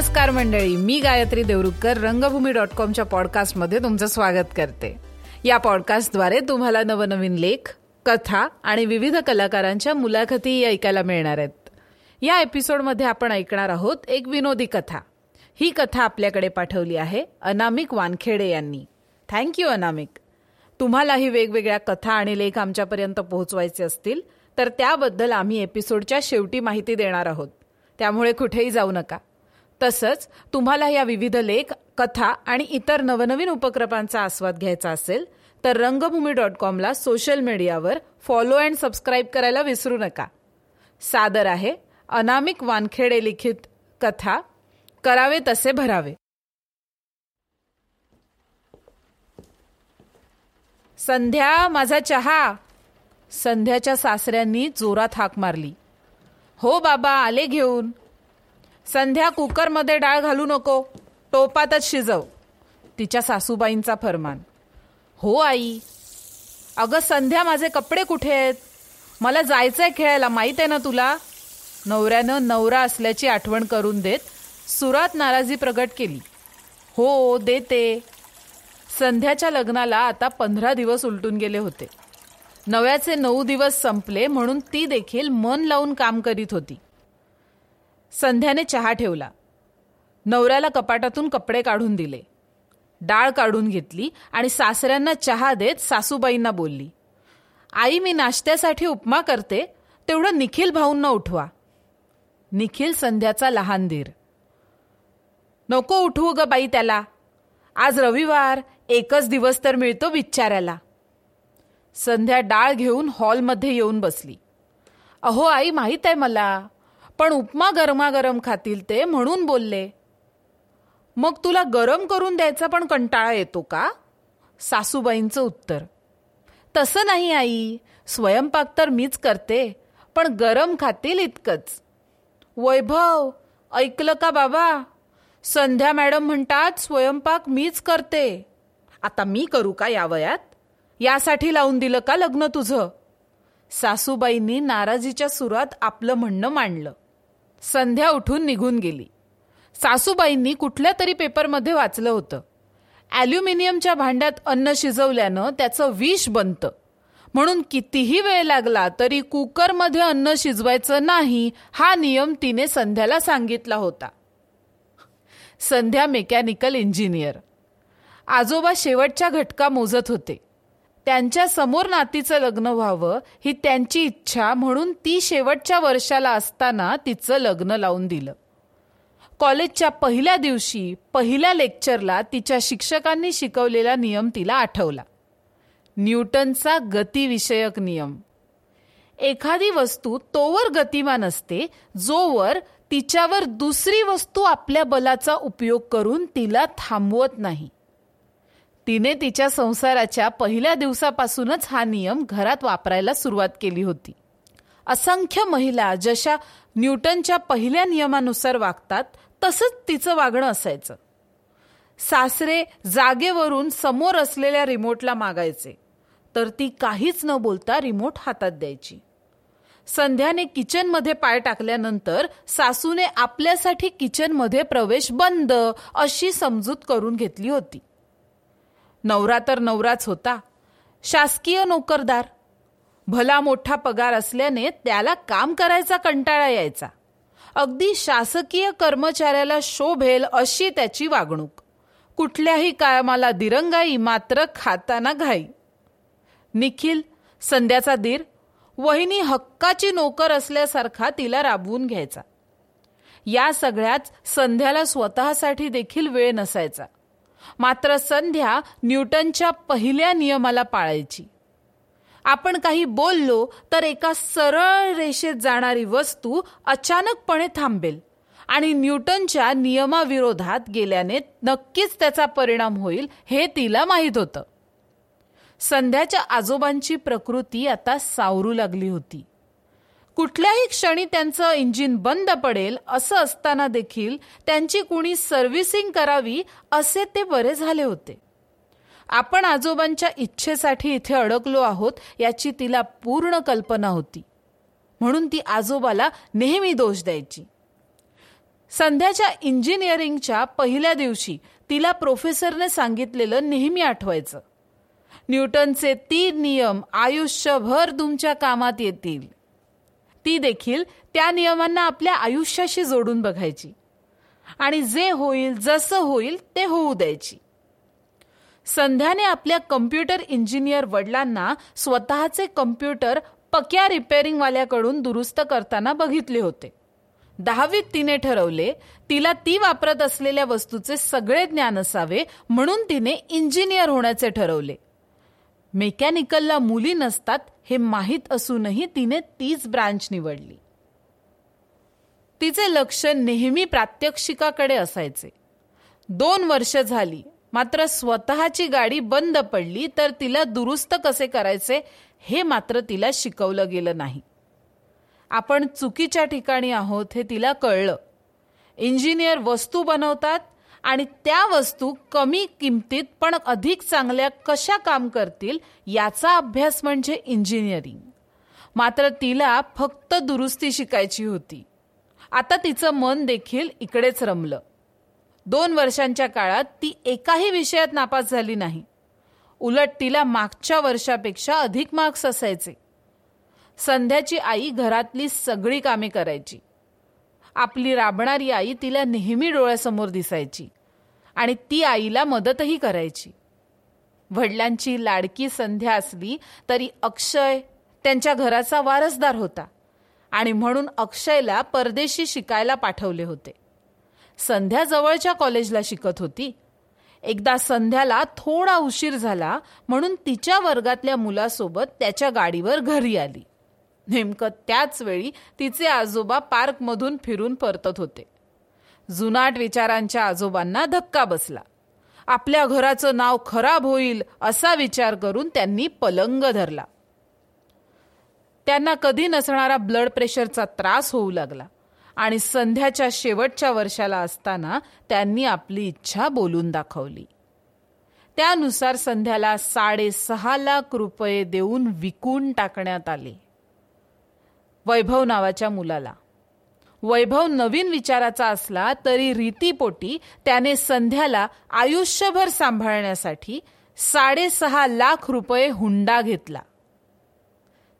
नमस्कार मंडळी मी गायत्री देवरुखकर रंगभूमी डॉट कॉमच्या पॉडकास्टमध्ये तुमचं स्वागत करते. या पॉडकास्टद्वारे तुम्हाला नवनवीन लेख कथा आणि विविध कलाकारांच्या मुलाखती ऐकायला मिळणार आहेत. या एपिसोडमध्ये आपण ऐकणार आहोत एक विनोदी कथा. ही कथा आपल्याकडे पाठवली आहे अनामिक वानखेडे यांनी. Thank you Anamik. तुम्हालाही वेगवेगळ्या कथा आणि लेख आमच्यापर्यंत पोहोचवायचे असतील तर त्याबद्दल आम्ही एपिसोडच्या शेवटी माहिती देणार आहोत. त्यामुळे कुठेही जाऊ नका. तसंच तुम्हाला या विविध लेख कथा आणि इतर नवनवीन उपक्रमांचा आस्वाद घ्यायचा असेल तर रंगभूमी डॉट कॉमला सोशल मीडियावर फॉलो अँड सबस्क्राईब करायला विसरू नका. सादर आहे अनामिक वानखेडे लिखित कथा करावे तसे भरावे. संध्या माझा चहा. संध्याच्या सासऱ्यांनी जोरात हाक मारली. हो बाबा आले घेऊन. संध्या कुकरमध्ये डाळ घालू नको. टोपातच शिजव. तिच्या सासूबाईंचा फरमान. हो आई. अगं संध्या माझे कपडे कुठे आहेत? मला जायचं आहे खेळायला माहीत आहे ना तुला? नवऱ्यानं नवरा असल्याची आठवण करून देत सुरात नाराजी प्रगट केली. हो देते. संध्याच्या लग्नाला आता पंधरा दिवस उलटून गेले होते. नव्याचे नऊ दिवस संपले म्हणून ती देखील मन लावून काम करीत होती. संध्याने चहा ठेवला. नवऱ्याला कपाटातून कपडे काढून दिले. डाळ काढून घेतली आणि सासऱ्यांना चहा देत सासूबाईंना बोलली आई मी नाश्त्यासाठी उपमा करते तेवढं निखिल भाऊंना उठवा. निखिल संध्याचा लहान धीर. नको उठवू ग बाई त्याला. आज रविवार एकच दिवस तर मिळतो विचारायला संध्या डाळ घेऊन हॉलमध्ये येऊन बसली. अहो आई माहीत आहे मला. पण उपमा गरमागरम खातील ते म्हणून बोलले. मग तुला गरम करून द्यायचा पण कंटाळा येतो का? सासूबाईंचं उत्तर. तसं नाही आई. स्वयंपाक तर मीच करते पण गरम खातील इतकंच. वैभव ऐकलं का बाबा? संध्या मॅडम म्हणतात स्वयंपाक मीच करते. आता मी करू का या वयात? यासाठी लावून दिलं का लग्न तुझं? सासूबाईंनी नाराजीच्या सुरात आपलं म्हणणं मांडलं. संध्या उठून निघून गेली. सासूबाईंनी कुठल्या तरी पेपरमध्ये वाचलं होतं. ॲल्युमिनियमच्या भांड्यात अन्न शिजवल्यानं त्याचं विष बनतं. म्हणून कितीही वेळ लागला तरी कुकरमध्ये अन्न शिजवायचं नाही हा नियम तिने संध्याला सांगितला होता. Sandhya mechanical engineer. आजोबा शेवटच्या घटका मोजत होते. त्यांच्यासमोर नातीचं लग्न व्हावं ही त्यांची इच्छा म्हणून ती शेवटच्या वर्षाला असताना तिचं लग्न लावून दिलं. कॉलेजच्या पहिल्या दिवशी पहिल्या लेक्चरला तिच्या शिक्षकांनी शिकवलेला नियम तिला आठवला. न्यूटनचा गतिविषयक नियम. एखादी वस्तू तोवर गतिमान असते जोवर तिच्यावर दुसरी वस्तू आपल्या बलाचा उपयोग करून तिला थांबवत नाही. तिने तिच्या संसाराच्या पहिल्या दिवसापासूनच हा नियम घरात वापरायला सुरुवात केली होती. असंख्य महिला जशा न्यूटनच्या पहिल्या नियमानुसार वागतात तसंच तिचं वागणं असायचं. सासरे जागेवरून समोर असलेल्या रिमोटला मागायचे तर ती काहीच न बोलता रिमोट हातात द्यायची. संध्याने किचनमध्ये पाय टाकल्यानंतर सासूने आपल्यासाठी किचनमध्ये प्रवेश बंद अशी समजूत करून घेतली होती. नवरा तर नवराच होता. शासकीय नोकरदार. भला मोठा पगार असल्याने त्याला काम करायचा कंटाळा यायचा. अगदी शासकीय कर्मचाऱ्याला शोभेल अशी त्याची वागणूक. कुठल्याही कामाला दिरंगाई मात्र खाताना घाई. निखिल संध्याचा दीर वहिनी हक्काची नोकर असल्यासारखा तिला राबवून घ्यायचा. या सगळ्यात संध्याला स्वतःसाठी देखील वेळ नसायचा. मात्र संध्या न्यूटनच्या पहिल्या नियमाला पाळायची. आपण काही बोललो तर एका सरळ रेषेत जाणारी वस्तू अचानकपणे थांबेल आणि न्यूटनच्या नियमाविरोधात गेल्याने नक्कीच त्याचा परिणाम होईल हे तिला माहीत होतं. संध्याच्या आजोबांची प्रकृती आता सावरू लागली होती. कुठल्याही क्षणी त्यांचं इंजिन बंद पडेल असं असताना देखील त्यांची कुणी सर्व्हिसिंग करावी असे ते बरे झाले होते. आपण आजोबांच्या इच्छेसाठी इथे अडकलो आहोत याची तिला पूर्ण कल्पना होती. म्हणून ती आजोबाला नेहमी दोष द्यायची. संध्याच्या इंजिनिअरिंगच्या पहिल्या दिवशी तिला प्रोफेसरने सांगितलेलं नेहमी आठवायचं. न्यूटनचे तीन नियम आयुष्यभर तुमच्या कामात येतील. ती देखील त्या नियमांना आपल्या आयुष्याशी जोडून बघायची. आणि जे होईल जसं होईल ते होऊ द्यायची. संध्याने आपल्या कम्प्युटर इंजिनियर वडिलांना स्वतःचे कम्प्युटर पक्या रिपेअरिंगवाल्याकडून दुरुस्त करताना बघितले होते. दहावीत तिने ठरवले तिला ती वापरत असलेल्या वस्तूचे सगळे ज्ञान असावे म्हणून तिने इंजिनियर होण्याचे ठरवले. मेकॅनिकलला मुली नसतात हे माहीत असूनही तिने तीच ब्रांच निवडली. तिचे लक्ष नेहमी प्रात्यक्षिकाकडे असायचे. दोन वर्ष झाली मात्र स्वतःची गाडी बंद पडली तर तिला दुरुस्त कसे करायचे हे मात्र तिला शिकवलं गेलं नाही. आपण चुकीच्या ठिकाणी आहोत हे तिला कळलं. इंजिनियर वस्तू बनवतात आणि त्या वस्तू कमी किमतीत पण अधिक चांगल्या कशा काम करतील याचा अभ्यास म्हणजे इंजिनिअरिंग मात्र तिला फक्त दुरुस्ती शिकायची होती. आता तिचं मन देखील इकडेच रमलं. दोन वर्षांच्या काळात ती एकाही विषयात नापास झाली नाही. उलट तिला मागच्या वर्षापेक्षा अधिक मार्क्स असायचे. संध्याची आई घरातली सगळी कामे करायची. आपली राबणारी आई तिला नेहमी डोळ्यासमोर दिसायची आणि ती आईला मदतही करायची. वडिलांची लाडकी संध्या असली तरी अक्षय त्यांच्या घराचा वारसदार होता आणि म्हणून अक्षयला परदेशी शिकायला पाठवले होते. संध्या जवळच्या कॉलेजला शिकत होती. एकदा संध्याला थोडा उशीर झाला म्हणून तिच्या वर्गातल्या मुलासोबत त्याच्या गाडीवर घरी आली. नेमकं त्याच वेळी तिचे आजोबा पार्कमधून फिरून परतत होते. जुनाट विचारांच्या आजोबांना धक्का बसला. आपल्या घराचं नाव खराब होईल असा विचार करून त्यांनी पलंग धरला. त्यांना कधी नसणारा ब्लड प्रेशरचा त्रास होऊ लागला आणि संध्याच्या शेवटच्या वर्षाला असताना त्यांनी आपली इच्छा बोलून दाखवली. त्यानुसार संध्याला साडेसहा लाख रुपये देऊन विकून टाकण्यात आले. वैभव नावाच्या मुलाला. वैभव नवीन विचाराचा असला तरी रीतीपोटी त्याने संध्याला आयुष्यभर सांभाळण्यासाठी साडेसहा लाख रुपये हुंडा घेतला.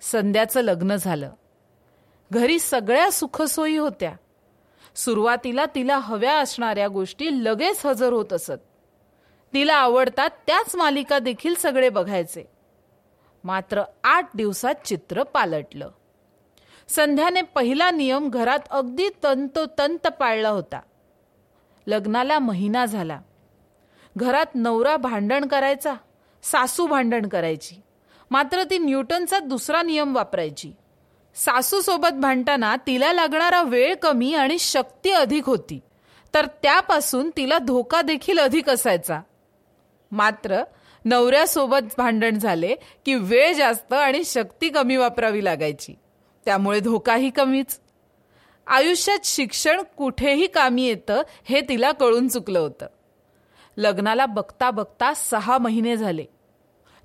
संध्याचं लग्न झालं. घरी सगळ्या सुखसोयी होत्या. सुरुवातीला तिला हव्या असणाऱ्या गोष्टी लगेच हजर होत असत. तिला आवडतात त्याच मालिका देखील सगळे बघायचे. मात्र आठ दिवसात चित्र पालटलं. संध्याने पहिला नियम घरात अगदी तंतोतंत पाळला होता. लग्नाला महिना झाला. घरात नवरा भांडण करायचा सासू भांडण करायची. मात्र ती न्यूटनचा दुसरा नियम वापरायची. सासूसोबत भांडताना तिला लागणारा वेळ कमी आणि शक्ती अधिक होती. तर त्यापासून तिला धोका देखील अधिक असायचा. मात्र नवऱ्यासोबत भांडण झाले की वेळ जास्त आणि शक्ती कमी वापरावी लागायची. त्यामुळे धोकाही कमीच. आयुष्यात शिक्षण कुठेही कामी येतं हे तिला कळून चुकलं होतं. लग्नाला बघता बघता सहा महिने झाले.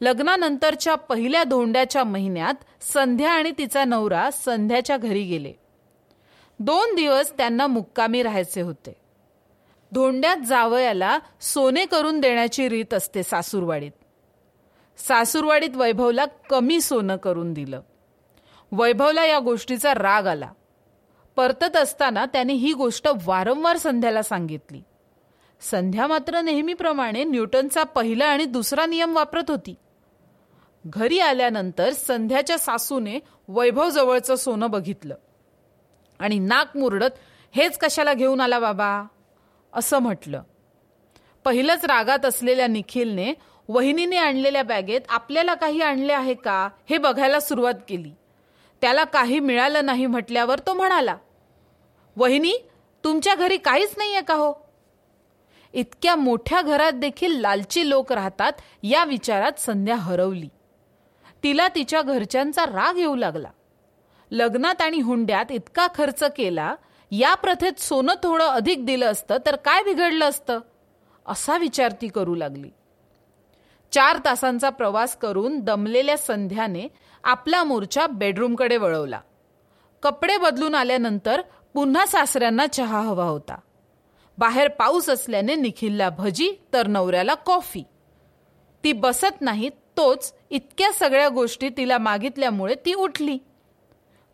लग्नानंतरच्या पहिल्या धोंड्याच्या महिन्यात संध्या आणि तिचा नवरा संध्याच्या घरी गेले. दोन दिवस त्यांना मुक्कामी राहायचे होते. धोंड्यात जावयाला सोने करून देण्याची रीत असते सासूरवाडीत. सासूरवाडीत वैभवला कमी सोनं करून दिलं. वैभवला या गोष्टीचा राग आला. परतत असताना त्याने ही गोष्ट वारंवार संध्याला सांगितली. संध्या मात्र नेहमीप्रमाणे न्यूटनचा पहिला आणि दुसरा नियम वापरत होती. घरी आल्यानंतर संध्याच्या सासूने वैभवजवळचं सोनं बघितलं. आणि नाक मुरडत हेच कशाला घेऊन आला बाबा? असं म्हटलं. पहिलंच रागात असलेल्या निखिलने वहिनीने आणलेल्या बॅगेत आपल्याला काही आणले आहे का हे बघायला सुरुवात केली. त्याला काही मिळालं नाही म्हटल्यावर तो म्हणाला वहिनी तुमच्या घरी काहीच नाहीये का हो? इतक्या मोठ्या घरात देखील लालची लोक राहतात या विचारात संध्या हरवली. तिला तिच्या घरच्यांचा राग येऊ लागला. लग्नात आणि हुंड्यात इतका खर्च केला या प्रथेत सोनं थोडं अधिक दिलं असतं तर काय बिघडलं असतं? असा विचार ती करू लागली. चार तासांचा प्रवास करून दमलेल्या संध्याने आपला मोर्चा बेडरूमकडे वळवला. कपडे बदलून आल्यानंतर पुन्हा सासऱ्यांना चहा हवा होता. बाहेर पाऊस असल्याने निखिलला भजी तर नवऱ्याला कॉफी. ती बसत नाही तोच इतक्या सगळ्या गोष्टी तिला मागितल्यामुळे ती उठली.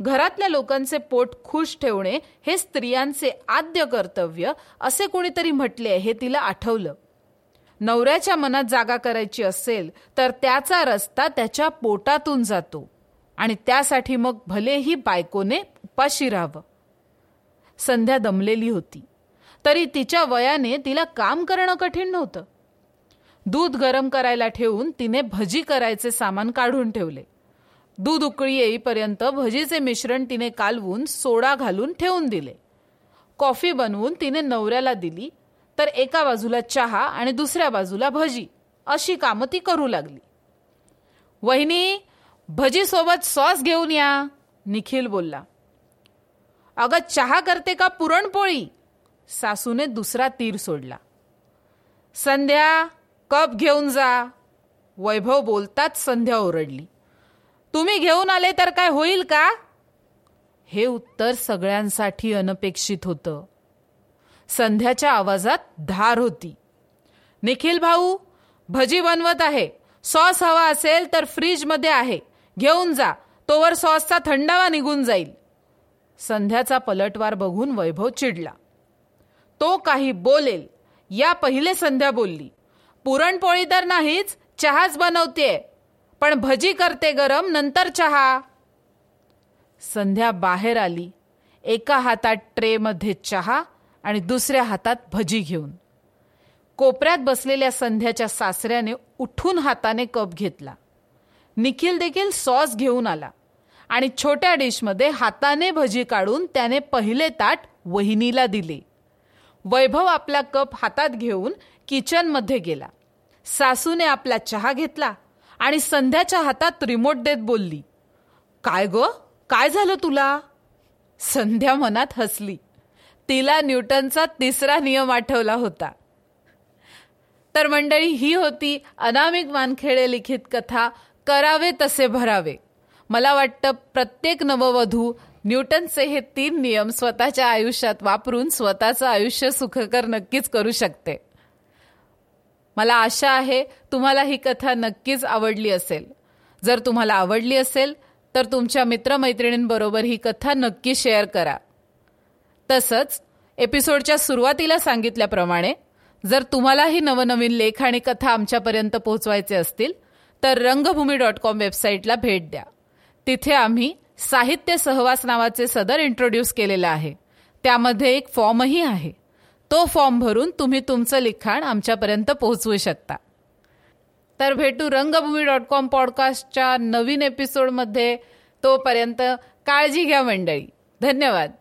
घरातल्या लोकांचे पोट खुश ठेवणे हे स्त्रियांचे आद्य कर्तव्य असे कोणीतरी म्हटले हे तिला आठवलं. नवऱ्याच्या मनात जागा करायची असेल तर त्याचा रस्ता त्याच्या पोटातून जातो. आणि त्यासाठी मग भलेही बायकोने उपाशी राहावं. संध्या दमलेली होती. तरी तिच्या वयाने तिला काम करणं कठीण नव्हतं. दूध गरम करायला ठेवून तिने भजी करायचे सामान काढून ठेवले. दूध उकळी येईपर्यंत भजीचे मिश्रण तिने कालवून सोडा घालून ठेवून दिले. कॉफी बनवून तिने नवऱ्याला दिली. तर एका बाजूला चहा आणि दुसऱ्या बाजूला भजी अशी कामं ती करू लागली. वहिनी भजीसोबत सॉस घेऊन या निखिल बोलला. अगं चहा करते का पुरणपोळी? सासूने दुसरा तीर सोडला. संध्या कप घेऊन जा. वैभव बोलताच संध्या ओरडली. तुम्ही घेऊन आले तर काय होईल का? हे उत्तर सगळ्यांसाठी अनपेक्षित होतं. संध्याच्या आवाजात धार होती. निखिल भाऊ भजी बनवत आहे. सॉस हवा असेल तर फ्रीजमध्ये आहे. घेऊन जा. तोवर सॉसचा थंडावा निघून जाईल. संध्याचा पलटवार बघून वैभव चिडला. तो काही बोलेल. या पहिले संध्या बोलली. पुरणपोळी तर नाहीच चहाच बनवते. पण भजी करते गरम नंतर चहा. संध्या बाहेर आली. एका हातात ट्रेमध्ये चहा आणि दुसऱ्या हातात भजी घेऊन. कोपऱ्यात बसलेल्या संध्याच्या सासऱ्याने उठून हाताने कप घेतला. निखिल देखील सॉस घेऊन आला आणि छोट्या डिशमध्ये हाताने भजी काढून त्याने पहिले ताट वहिनीला दिले. वैभव आपला कप हातात घेऊन किचनमध्ये गेला. सासूने आपला चहा घेतला आणि संध्याच्या हातात रिमोट देत बोलली काय ग? काय झालं तुला? संध्या मनात हसली. तिला न्यूटनचा तिसरा नियम आठवला होता. तर मंडळी ही होती अनामिक वानखेडे लिखित कथा करावे तसे भरावे. मला वाटतं प्रत्येक नववधू न्यूटनचे हे तीन नियम स्वतःच्या आयुष्यात वापरून स्वतःचं आयुष्य सुखकर नक्कीच करू शकते. मला आशा आहे तुम्हाला ही कथा नक्कीच आवडली असेल. जर तुम्हाला आवडली असेल तर तुमच्या मित्रमैत्रिणींबरोबर ही कथा नक्की शेअर करा. तसंच एपिसोडच्या सुरुवातीला सांगितल्याप्रमाणे जर तुम्हालाही नवनवीन लेख आणि कथा आमच्यापर्यंत पोहोचवायचे असतील तर रंगभूमी डॉट कॉम वेबसाईटला भेट द्या. तिथे आम्ही साहित्य सहवास नावाचे सदर इंट्रोड्यूस केलेलं आहे. त्यामध्ये एक फॉर्मही आहे. तो फॉर्म भरून तुम्ही तुमचं लिखाण आमच्यापर्यंत पोहोचवू शकता. तर भेटू रंगभूमी डॉट कॉम पॉडकास्टच्या नवीन एपिसोडमध्ये. तोपर्यंत काळजी घ्या मंडळी. धन्यवाद.